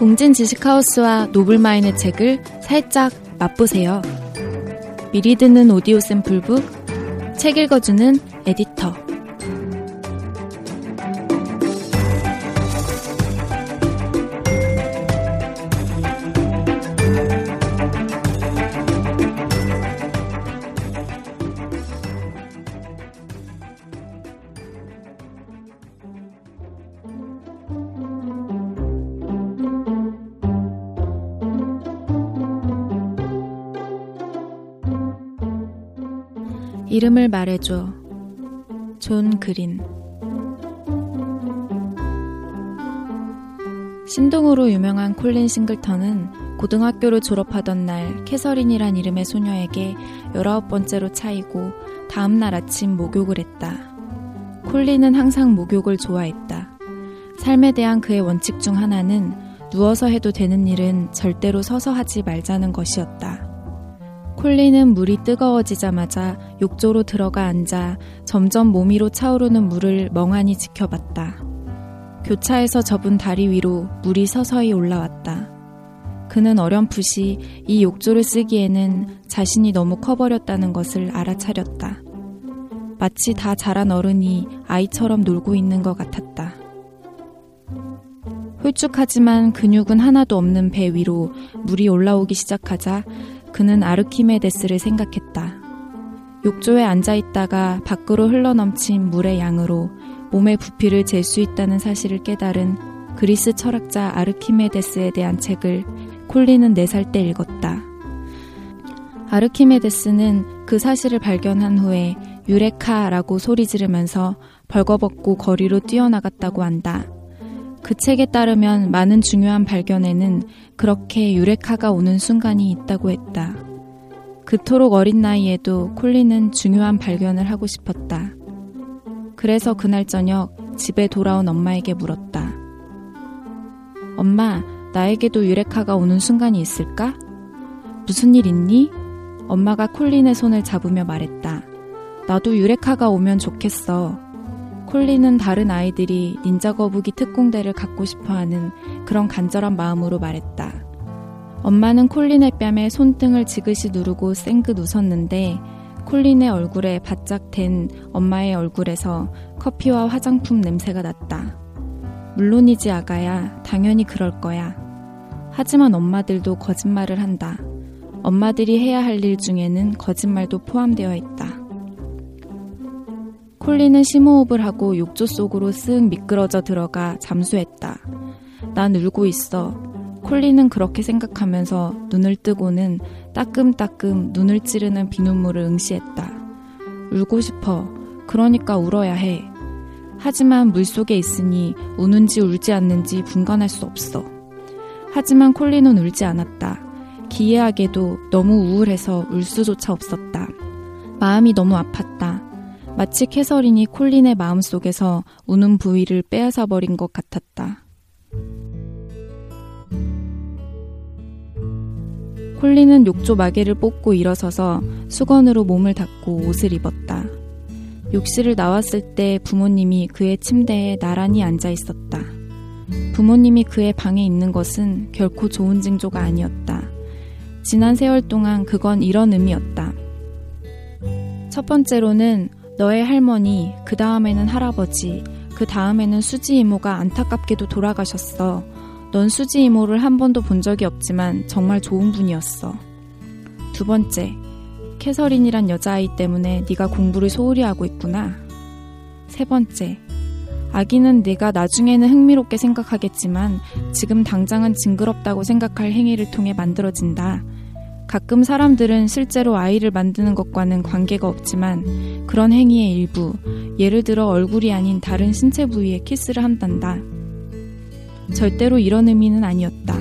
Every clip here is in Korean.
웅진 지식하우스와 노블마인의 책을 살짝 맛보세요. 미리 듣는 오디오 샘플북, 책 읽어주는 에디터. 이름을 말해줘. 존 그린. 신동으로 유명한 콜린 싱글턴은 고등학교를 졸업하던 날 캐서린이란 이름의 소녀에게 열아홉 번째로 차이고 다음날 아침 목욕을 했다. 콜린은 항상 목욕을 좋아했다. 삶에 대한 그의 원칙 중 하나는 누워서 해도 되는 일은 절대로 서서 하지 말자는 것이었다. 콜린은 물이 뜨거워지자마자 욕조로 들어가 앉아 점점 몸 위로 차오르는 물을 멍하니 지켜봤다. 교차에서 접은 다리 위로 물이 서서히 올라왔다. 그는 어렴풋이 이 욕조를 쓰기에는 자신이 너무 커버렸다는 것을 알아차렸다. 마치 다 자란 어른이 아이처럼 놀고 있는 것 같았다. 홀쭉하지만 근육은 하나도 없는 배 위로 물이 올라오기 시작하자 그는 아르키메데스를 생각했다. 욕조에 앉아 있다가 밖으로 흘러넘친 물의 양으로 몸의 부피를 잴 수 있다는 사실을 깨달은 그리스 철학자 아르키메데스에 대한 책을 콜린은 4살 때 읽었다. 아르키메데스는 그 사실을 발견한 후에 유레카라고 소리 지르면서 벌거벗고 거리로 뛰어나갔다고 한다. 그 책에 따르면 많은 중요한 발견에는 그렇게 유레카가 오는 순간이 있다고 했다. 그토록 어린 나이에도 콜린은 중요한 발견을 하고 싶었다. 그래서 그날 저녁 집에 돌아온 엄마에게 물었다. 엄마, 나에게도 유레카가 오는 순간이 있을까? 무슨 일 있니? 엄마가 콜린의 손을 잡으며 말했다. 나도 유레카가 오면 좋겠어. 콜린은 다른 아이들이 닌자 거북이 특공대를 갖고 싶어 하는 그런 간절한 마음으로 말했다. 엄마는 콜린의 뺨에 손등을 지그시 누르고 쌩긋 웃었는데 콜린의 얼굴에 바짝 된 엄마의 얼굴에서 커피와 화장품 냄새가 났다. 물론이지 아가야, 당연히 그럴 거야. 하지만 엄마들도 거짓말을 한다. 엄마들이 해야 할 일 중에는 거짓말도 포함되어 있다. 콜린은 심호흡을 하고 욕조 속으로 쓱 미끄러져 들어가 잠수했다. 난 울고 있어. 콜린은 그렇게 생각하면서 눈을 뜨고는 따끔따끔 눈을 찌르는 비눗물을 응시했다. 울고 싶어. 그러니까 울어야 해. 하지만 물 속에 있으니 우는지 울지 않는지 분간할 수 없어. 하지만 콜린은 울지 않았다. 기이하게도 너무 우울해서 울 수조차 없었다. 마음이 너무 아팠다. 마치 캐서린이 콜린의 마음속에서 우는 부위를 빼앗아 버린 것 같았다. 콜린은 욕조 마개를 뽑고 일어서서 수건으로 몸을 닦고 옷을 입었다. 욕실을 나왔을 때 부모님이 그의 침대에 나란히 앉아 있었다. 부모님이 그의 방에 있는 것은 결코 좋은 징조가 아니었다. 지난 세월 동안 그건 이런 의미였다. 첫 번째로는 너의 할머니, 그 다음에는 할아버지, 그 다음에는 수지 이모가 안타깝게도 돌아가셨어. 넌 수지 이모를 한 번도 본 적이 없지만 정말 좋은 분이었어. 두 번째, 캐서린이란 여자아이 때문에 네가 공부를 소홀히 하고 있구나. 세 번째, 아기는 네가 나중에는 흥미롭게 생각하겠지만 지금 당장은 징그럽다고 생각할 행위를 통해 만들어진다. 가끔 사람들은 실제로 아이를 만드는 것과는 관계가 없지만 그런 행위의 일부, 예를 들어 얼굴이 아닌 다른 신체 부위에 키스를 한단다. 절대로 이런 의미는 아니었다.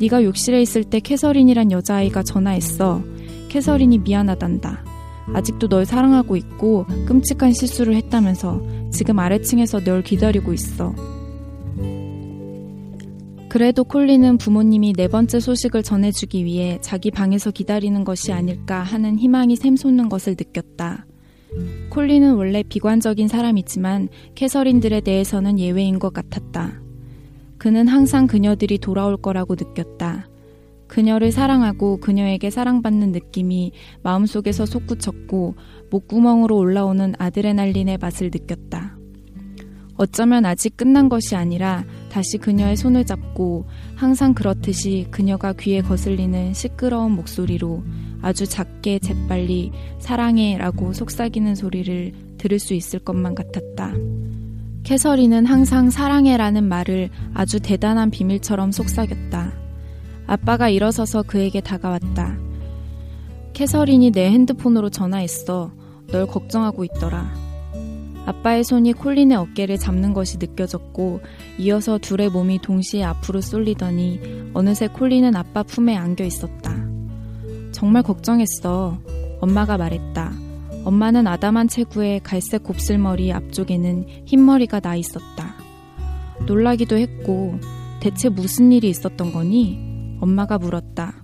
네가 욕실에 있을 때 캐서린이란 여자아이가 전화했어. 캐서린이 미안하단다. 아직도 널 사랑하고 있고 끔찍한 실수를 했다면서 지금 아래층에서 널 기다리고 있어. 그래도 콜리는 부모님이 네 번째 소식을 전해주기 위해 자기 방에서 기다리는 것이 아닐까 하는 희망이 샘솟는 것을 느꼈다. 콜리는 원래 비관적인 사람이지만 캐서린들에 대해서는 예외인 것 같았다. 그는 항상 그녀들이 돌아올 거라고 느꼈다. 그녀를 사랑하고 그녀에게 사랑받는 느낌이 마음속에서 솟구쳤고 목구멍으로 올라오는 아드레날린의 맛을 느꼈다. 어쩌면 아직 끝난 것이 아니라 다시 그녀의 손을 잡고 항상 그렇듯이 그녀가 귀에 거슬리는 시끄러운 목소리로 아주 작게 재빨리 사랑해 라고 속삭이는 소리를 들을 수 있을 것만 같았다. 캐서린은 항상 사랑해 라는 말을 아주 대단한 비밀처럼 속삭였다. 아빠가 일어서서 그에게 다가왔다. 캐서린이 내 핸드폰으로 전화했어. 널 걱정하고 있더라. 아빠의 손이 콜린의 어깨를 잡는 것이 느껴졌고 이어서 둘의 몸이 동시에 앞으로 쏠리더니 어느새 콜린은 아빠 품에 안겨 있었다. 정말 걱정했어. 엄마가 말했다. 엄마는 아담한 체구에 갈색 곱슬머리 앞쪽에는 흰머리가 나 있었다. 놀라기도 했고 대체 무슨 일이 있었던 거니? 엄마가 물었다.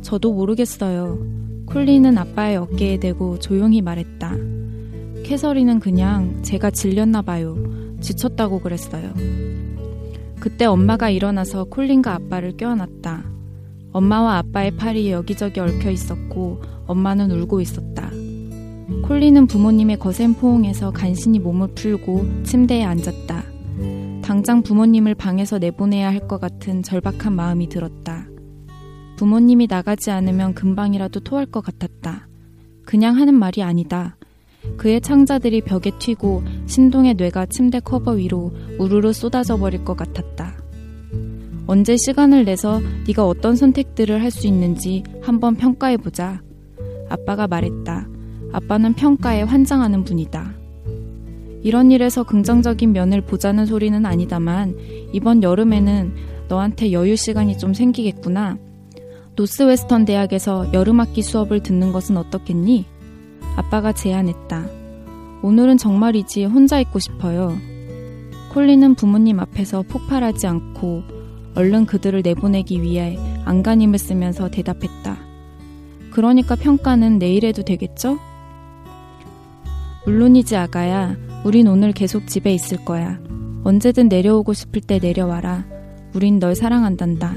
저도 모르겠어요. 콜린은 아빠의 어깨에 대고 조용히 말했다. 캐서리는 그냥 제가 질렸나 봐요. 지쳤다고 그랬어요. 그때 엄마가 일어나서 콜린과 아빠를 껴안았다. 엄마와 아빠의 팔이 여기저기 얽혀 있었고 엄마는 울고 있었다. 콜린은 부모님의 거센 포옹에서 간신히 몸을 풀고 침대에 앉았다. 당장 부모님을 방에서 내보내야 할 것 같은 절박한 마음이 들었다. 부모님이 나가지 않으면 금방이라도 토할 것 같았다. 그냥 하는 말이 아니다. 그의 창자들이 벽에 튀고 신동의 뇌가 침대 커버 위로 우르르 쏟아져 버릴 것 같았다. 언제 시간을 내서 네가 어떤 선택들을 할 수 있는지 한번 평가해 보자. 아빠가 말했다. 아빠는 평가에 환장하는 분이다. 이런 일에서 긍정적인 면을 보자는 소리는 아니다만 이번 여름에는 너한테 여유 시간이 좀 생기겠구나. 노스웨스턴 대학에서 여름학기 수업을 듣는 것은 어떻겠니? 아빠가 제안했다. 오늘은 정말이지 혼자 있고 싶어요. 콜리는 부모님 앞에서 폭발하지 않고 얼른 그들을 내보내기 위해 안간힘을 쓰면서 대답했다. 그러니까 평가는 내일 해도 되겠죠? 물론이지 아가야. 우린 오늘 계속 집에 있을 거야. 언제든 내려오고 싶을 때 내려와라. 우린 널 사랑한단다.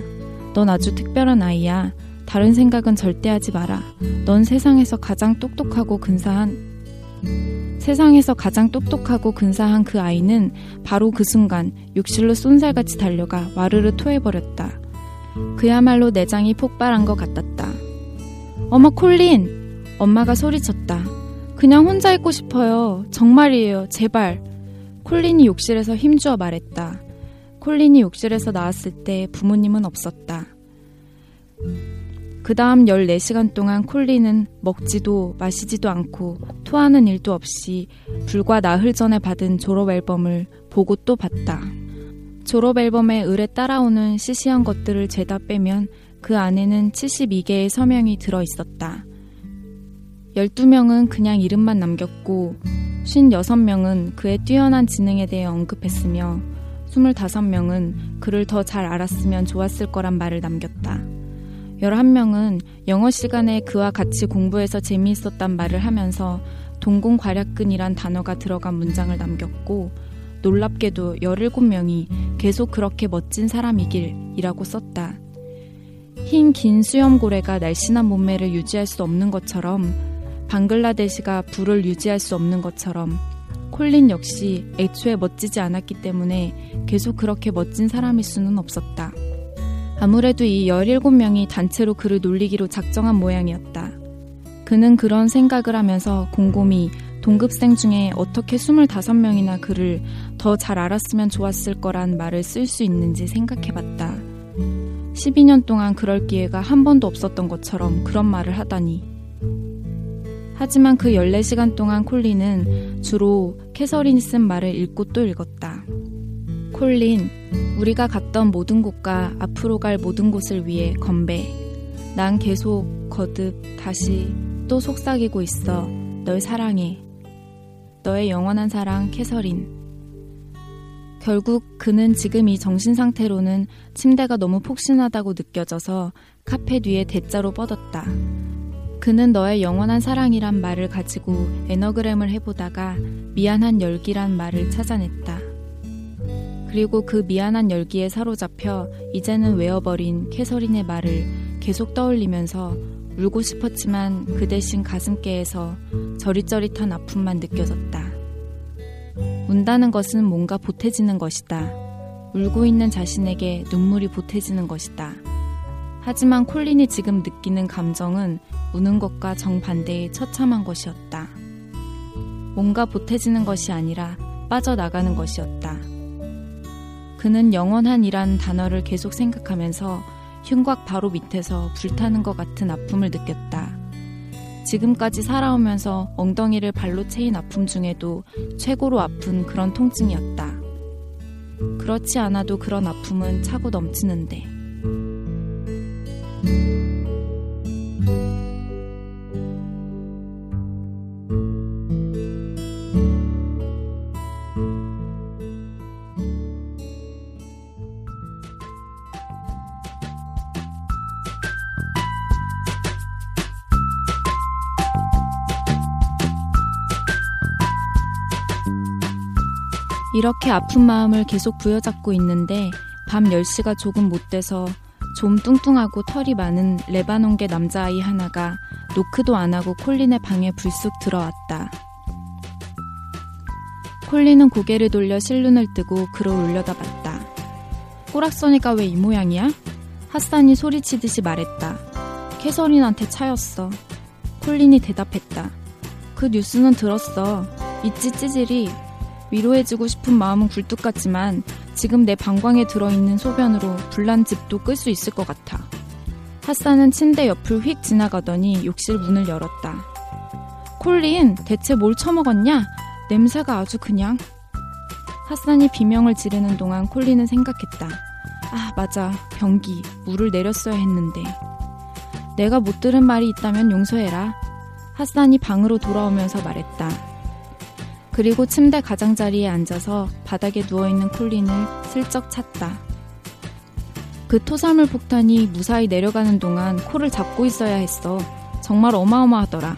넌 아주 특별한 아이야. 다른 생각은 절대 하지 마라. 넌 세상에서 가장 똑똑하고 근사한 세상에서 가장 똑똑하고 근사한 그 아이는 바로 그 순간 욕실로 쏜살같이 달려가 와르르 토해버렸다. 그야말로 내장이 폭발한 것 같았다. 어머 콜린! 엄마가 소리쳤다. 그냥 혼자 있고 싶어요. 정말이에요. 제발. 콜린이 욕실에서 힘주어 말했다. 콜린이 욕실에서 나왔을 때 부모님은 없었다. 그 다음 14시간 동안 콜리는 먹지도 마시지도 않고 토하는 일도 없이 불과 나흘 전에 받은 졸업 앨범을 보고 또 봤다. 졸업 앨범에 을에 따라오는 시시한 것들을 죄다 빼면 그 안에는 72개의 서명이 들어 있었다. 12명은 그냥 이름만 남겼고 56명은 그의 뛰어난 지능에 대해 언급했으며 25명은 그를 더 잘 알았으면 좋았을 거란 말을 남겼다. 11명은 영어 시간에 그와 같이 공부해서 재미있었단 말을 하면서 동공괄약근이란 단어가 들어간 문장을 남겼고 놀랍게도 17명이 계속 그렇게 멋진 사람이길 이라고 썼다. 흰 긴 수염고래가 날씬한 몸매를 유지할 수 없는 것처럼 방글라데시가 불을 유지할 수 없는 것처럼 콜린 역시 애초에 멋지지 않았기 때문에 계속 그렇게 멋진 사람일 수는 없었다. 아무래도 이 17명이 단체로 그를 놀리기로 작정한 모양이었다. 그는 그런 생각을 하면서 곰곰이 동급생 중에 어떻게 25명이나 그를 더 잘 알았으면 좋았을 거란 말을 쓸 수 있는지 생각해 봤다. 12년 동안 그럴 기회가 한 번도 없었던 것처럼 그런 말을 하다니. 하지만 그 14시간 동안 콜린은 주로 캐서린이 쓴 말을 읽고 또 읽었다. 콜린, 우리가 갔던 모든 곳과 앞으로 갈 모든 곳을 위해 건배. 난 계속 거듭 다시 또 속삭이고 있어. 널 사랑해. 너의 영원한 사랑 캐서린. 결국 그는 지금 이 정신 상태로는 침대가 너무 폭신하다고 느껴져서 카페 뒤에 대자로 뻗었다. 그는 너의 영원한 사랑이란 말을 가지고 에너그램을 해보다가 미안한 열기란 말을 찾아냈다. 그리고 그 미안한 열기에 사로잡혀 이제는 외워버린 캐서린의 말을 계속 떠올리면서 울고 싶었지만 그 대신 가슴께에서 저릿저릿한 아픔만 느껴졌다. 운다는 것은 뭔가 보태지는 것이다. 울고 있는 자신에게 눈물이 보태지는 것이다. 하지만 콜린이 지금 느끼는 감정은 우는 것과 정반대의 처참한 것이었다. 뭔가 보태지는 것이 아니라 빠져나가는 것이었다. 그는 영원한이란 단어를 계속 생각하면서 흉곽 바로 밑에서 불타는 것 같은 아픔을 느꼈다. 지금까지 살아오면서 엉덩이를 발로 채인 아픔 중에도 최고로 아픈 그런 통증이었다. 그렇지 않아도 그런 아픔은 차고 넘치는데. 이렇게 아픈 마음을 계속 부여잡고 있는데 밤 10시가 조금 못 돼서 좀 뚱뚱하고 털이 많은 레바논계 남자아이 하나가 노크도 안 하고 콜린의 방에 불쑥 들어왔다. 콜린은 고개를 돌려 실눈을 뜨고 그를 올려다봤다. 꼬락서니까 왜 이 모양이야? 핫산이 소리치듯이 말했다. 캐서린한테 차였어. 콜린이 대답했다. 그 뉴스는 들었어. 있지 찌질이 위로해주고 싶은 마음은 굴뚝 같지만 지금 내 방광에 들어있는 소변으로 불난 집도 끌 수 있을 것 같아. 핫사는 침대 옆을 휙 지나가더니 욕실 문을 열었다. 콜린, 대체 뭘 처먹었냐? 냄새가 아주 그냥. 핫산이 비명을 지르는 동안 콜린은 생각했다. 아, 맞아. 변기. 물을 내렸어야 했는데. 내가 못 들은 말이 있다면 용서해라. 핫산이 방으로 돌아오면서 말했다. 그리고 침대 가장자리에 앉아서 바닥에 누워있는 콜린을 슬쩍 찼다. 그 토사물 폭탄이 무사히 내려가는 동안 코를 잡고 있어야 했어. 정말 어마어마하더라.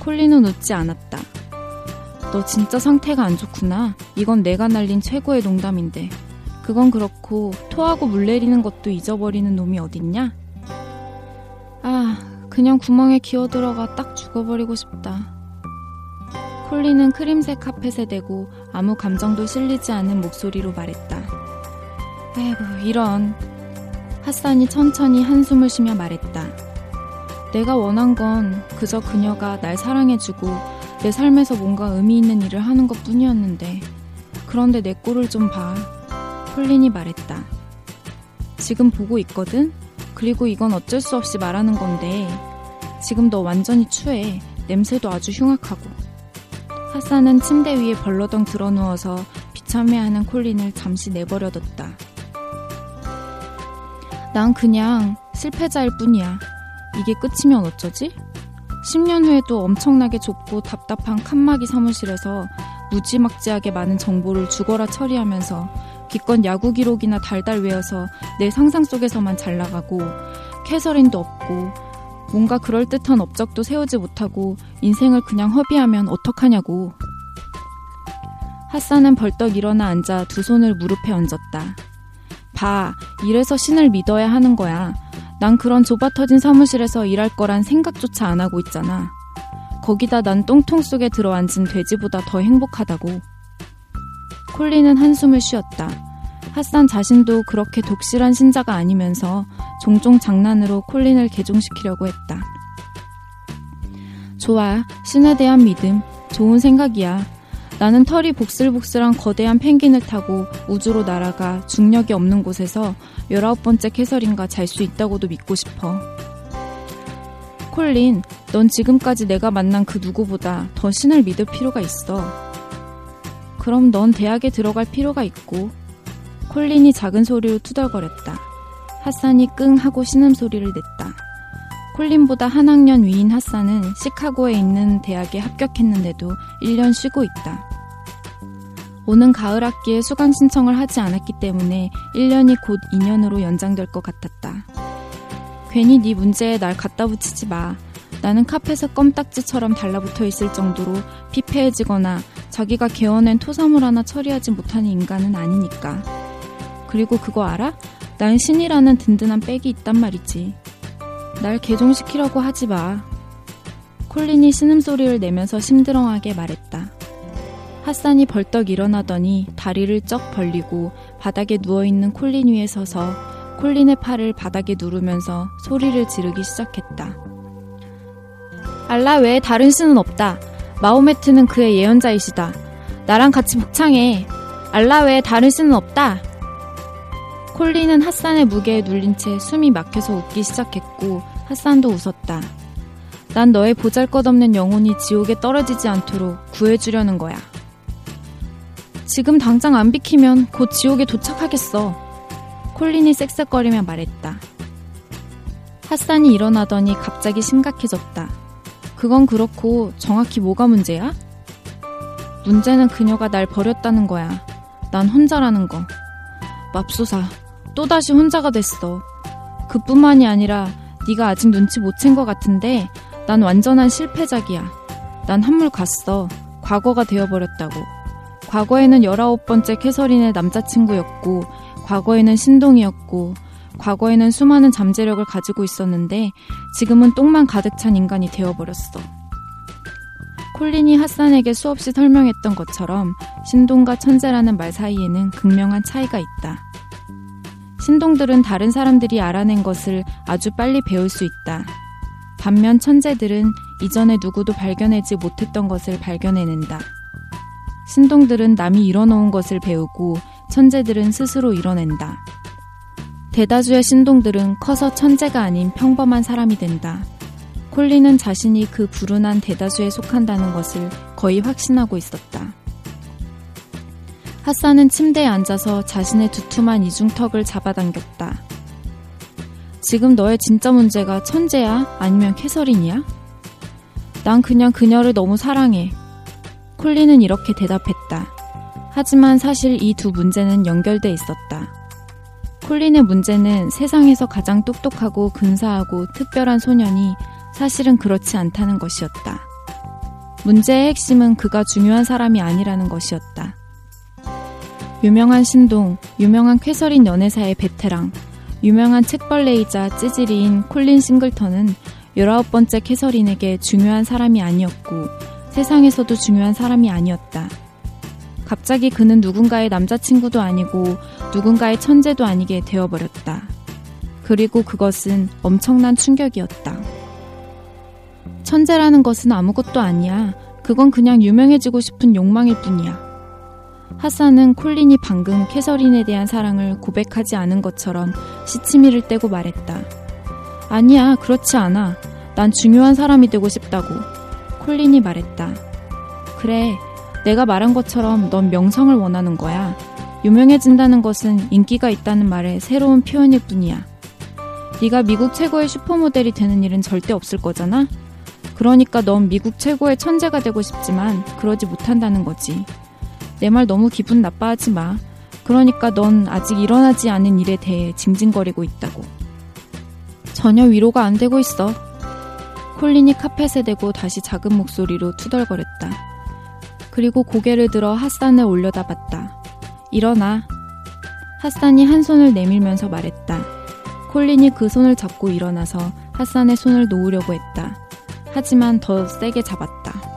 콜린은 웃지 않았다. 너 진짜 상태가 안 좋구나. 이건 내가 날린 최고의 농담인데. 그건 그렇고 토하고 물 내리는 것도 잊어버리는 놈이 어딨냐? 아, 그냥 구멍에 기어 들어가 딱 죽어버리고 싶다. 콜리는 크림색 카펫에 대고 아무 감정도 실리지 않은 목소리로 말했다. 에이구, 이런. 핫산이 천천히 한숨을 쉬며 말했다. 내가 원한 건 그저 그녀가 날 사랑해주고 내 삶에서 뭔가 의미 있는 일을 하는 것 뿐이었는데. 그런데 내 꼴을 좀 봐. 콜린이 말했다. 지금 보고 있거든? 그리고 이건 어쩔 수 없이 말하는 건데. 지금 너 완전히 추해. 냄새도 아주 흉악하고. 하사는 침대 위에 벌러덩 드러누워서 비참해하는 콜린을 잠시 내버려뒀다. 난 그냥 실패자일 뿐이야. 이게 끝이면 어쩌지? 10년 후에도 엄청나게 좁고 답답한 칸막이 사무실에서 무지막지하게 많은 정보를 죽어라 처리하면서 기껏 야구 기록이나 달달 외워서 내 상상 속에서만 잘 나가고 캐서린도 없고 뭔가 그럴듯한 업적도 세우지 못하고 인생을 그냥 허비하면 어떡하냐고. 핫사는 벌떡 일어나 앉아 두 손을 무릎에 얹었다. 봐, 이래서 신을 믿어야 하는 거야. 난 그런 좁아터진 사무실에서 일할 거란 생각조차 안 하고 있잖아. 거기다 난 똥통 속에 들어앉은 돼지보다 더 행복하다고. 콜리는 한숨을 쉬었다. 핫산 자신도 그렇게 독실한 신자가 아니면서 종종 장난으로 콜린을 개종시키려고 했다. 좋아. 신에 대한 믿음. 좋은 생각이야. 나는 털이 복슬복슬한 거대한 펭귄을 타고 우주로 날아가 중력이 없는 곳에서 열아홉 번째 캐서린과 잘 수 있다고도 믿고 싶어. 콜린, 넌 지금까지 내가 만난 그 누구보다 더 신을 믿을 필요가 있어. 그럼 넌 대학에 들어갈 필요가 있고. 콜린이 작은 소리로 투덜거렸다. 핫산이 끙 하고 신음소리를 냈다. 콜린보다 한 학년 위인 핫산은 시카고에 있는 대학에 합격했는데도 1년 쉬고 있다. 오는 가을 학기에 수강 신청을 하지 않았기 때문에 1년이 곧 2년으로 연장될 것 같았다. 괜히 네 문제에 날 갖다 붙이지 마. 나는 카펫에 껌딱지처럼 달라붙어 있을 정도로 피폐해지거나 자기가 개어낸 토사물 하나 처리하지 못하는 인간은 아니니까. 그리고 그거 알아? 난 신이라는 든든한 백이 있단 말이지. 날 개종시키려고 하지 마. 콜린이 신음소리를 내면서 심드렁하게 말했다. 핫산이 벌떡 일어나더니 다리를 쩍 벌리고 바닥에 누워있는 콜린 위에 서서 콜린의 팔을 바닥에 누르면서 소리를 지르기 시작했다. 알라 외에 다른 신은 없다. 마호메트는 그의 예언자이시다. 나랑 같이 복창해. 알라 외에 다른 신은 없다. 콜린은 핫산의 무게에 눌린 채 숨이 막혀서 웃기 시작했고 핫산도 웃었다. 난 너의 보잘것없는 영혼이 지옥에 떨어지지 않도록 구해주려는 거야. 지금 당장 안 비키면 곧 지옥에 도착하겠어. 콜린이 쌕쌕거리며 말했다. 핫산이 일어나더니 갑자기 심각해졌다. 그건 그렇고 정확히 뭐가 문제야? 문제는 그녀가 날 버렸다는 거야. 난 혼자라는 거. 맙소사, 또다시 혼자가 됐어. 그뿐만이 아니라 네가 아직 눈치 못 챈 것 같은데 난 완전한 실패작이야. 난 한물 갔어. 과거가 되어버렸다고. 과거에는 열아홉 번째 캐서린의 남자친구였고, 과거에는 신동이었고, 과거에는 수많은 잠재력을 가지고 있었는데, 지금은 똥만 가득 찬 인간이 되어버렸어. 콜린이 핫산에게 수없이 설명했던 것처럼, 신동과 천재라는 말 사이에는 극명한 차이가 있다. 신동들은 다른 사람들이 알아낸 것을 아주 빨리 배울 수 있다. 반면 천재들은 이전에 누구도 발견하지 못했던 것을 발견해낸다. 신동들은 남이 이뤄놓은 것을 배우고 천재들은 스스로 이뤄낸다. 대다수의 신동들은 커서 천재가 아닌 평범한 사람이 된다. 콜리는 자신이 그 불운한 대다수에 속한다는 것을 거의 확신하고 있었다. 핫산은 침대에 앉아서 자신의 두툼한 이중턱을 잡아당겼다. 지금 너의 진짜 문제가 천재야? 아니면 캐서린이야? 난 그냥 그녀를 너무 사랑해. 콜리는 이렇게 대답했다. 하지만 사실 이 두 문제는 연결돼 있었다. 콜린의 문제는 세상에서 가장 똑똑하고 근사하고 특별한 소년이 사실은 그렇지 않다는 것이었다. 문제의 핵심은 그가 중요한 사람이 아니라는 것이었다. 유명한 신동, 유명한 쾌설인 연애사의 베테랑, 유명한 책벌레이자 찌질이인 콜린 싱글턴은 19번째 캐서린에게 중요한 사람이 아니었고 세상에서도 중요한 사람이 아니었다. 갑자기 그는 누군가의 남자친구도 아니고 누군가의 천재도 아니게 되어버렸다. 그리고 그것은 엄청난 충격이었다. 천재라는 것은 아무것도 아니야. 그건 그냥 유명해지고 싶은 욕망일 뿐이야. 하산은 콜린이 방금 캐서린에 대한 사랑을 고백하지 않은 것처럼 시치미를 떼고 말했다. 아니야, 그렇지 않아. 난 중요한 사람이 되고 싶다고. 콜린이 말했다. 그래, 내가 말한 것처럼 넌 명성을 원하는 거야. 유명해진다는 것은 인기가 있다는 말의 새로운 표현일 뿐이야. 네가 미국 최고의 슈퍼모델이 되는 일은 절대 없을 거잖아? 그러니까 넌 미국 최고의 천재가 되고 싶지만 그러지 못한다는 거지. 내 말 너무 기분 나빠하지 마. 그러니까 넌 아직 일어나지 않은 일에 대해 징징거리고 있다고. 전혀 위로가 안 되고 있어. 콜린이 카펫에 대고 다시 작은 목소리로 투덜거렸다. 그리고 고개를 들어 핫산을 올려다 봤다. 일어나. 핫산이 한 손을 내밀면서 말했다. 콜린이 그 손을 잡고 일어나서 핫산의 손을 놓으려고 했다. 하지만 더 세게 잡았다.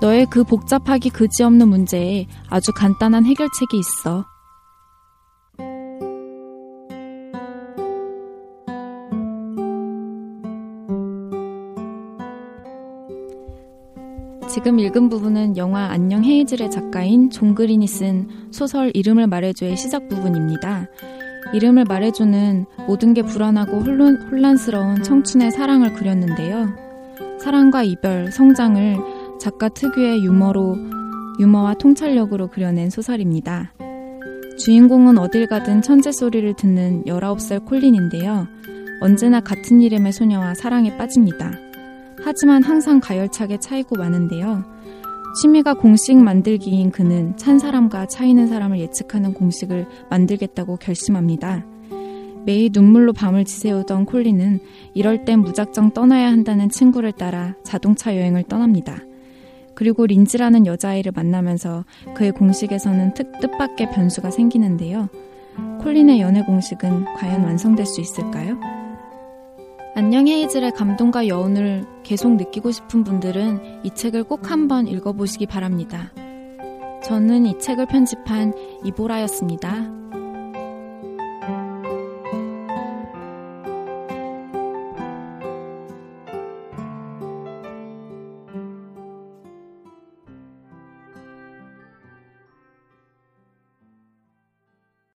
너의 그 복잡하기 그지없는 문제에 아주 간단한 해결책이 있어. 지금 읽은 부분은 영화 안녕 헤이즐의 작가인 존 그린이 쓴 소설 이름을 말해줘의 시작 부분입니다. 이름을 말해주는 모든 게 불안하고 혼란, 혼란스러운 청춘의 사랑을 그렸는데요. 사랑과 이별, 성장을 작가 특유의 유머로, 유머와 통찰력으로 그려낸 소설입니다. 주인공은 어딜 가든 천재 소리를 듣는 19살 콜린인데요. 언제나 같은 이름의 소녀와 사랑에 빠집니다. 하지만 항상 가열차게 차이고 마는데요. 취미가 공식 만들기인 그는 찬 사람과 차이는 사람을 예측하는 공식을 만들겠다고 결심합니다. 매일 눈물로 밤을 지새우던 콜린은 이럴 땐 무작정 떠나야 한다는 친구를 따라 자동차 여행을 떠납니다. 그리고 린즈라는 여자아이를 만나면서 그의 공식에서는 특, 뜻밖의 변수가 생기는데요. 콜린의 연애 공식은 과연 완성될 수 있을까요? 안녕 헤이즐의 감동과 여운을 계속 느끼고 싶은 분들은 이 책을 꼭 한번 읽어보시기 바랍니다. 저는 이 책을 편집한 이보라였습니다.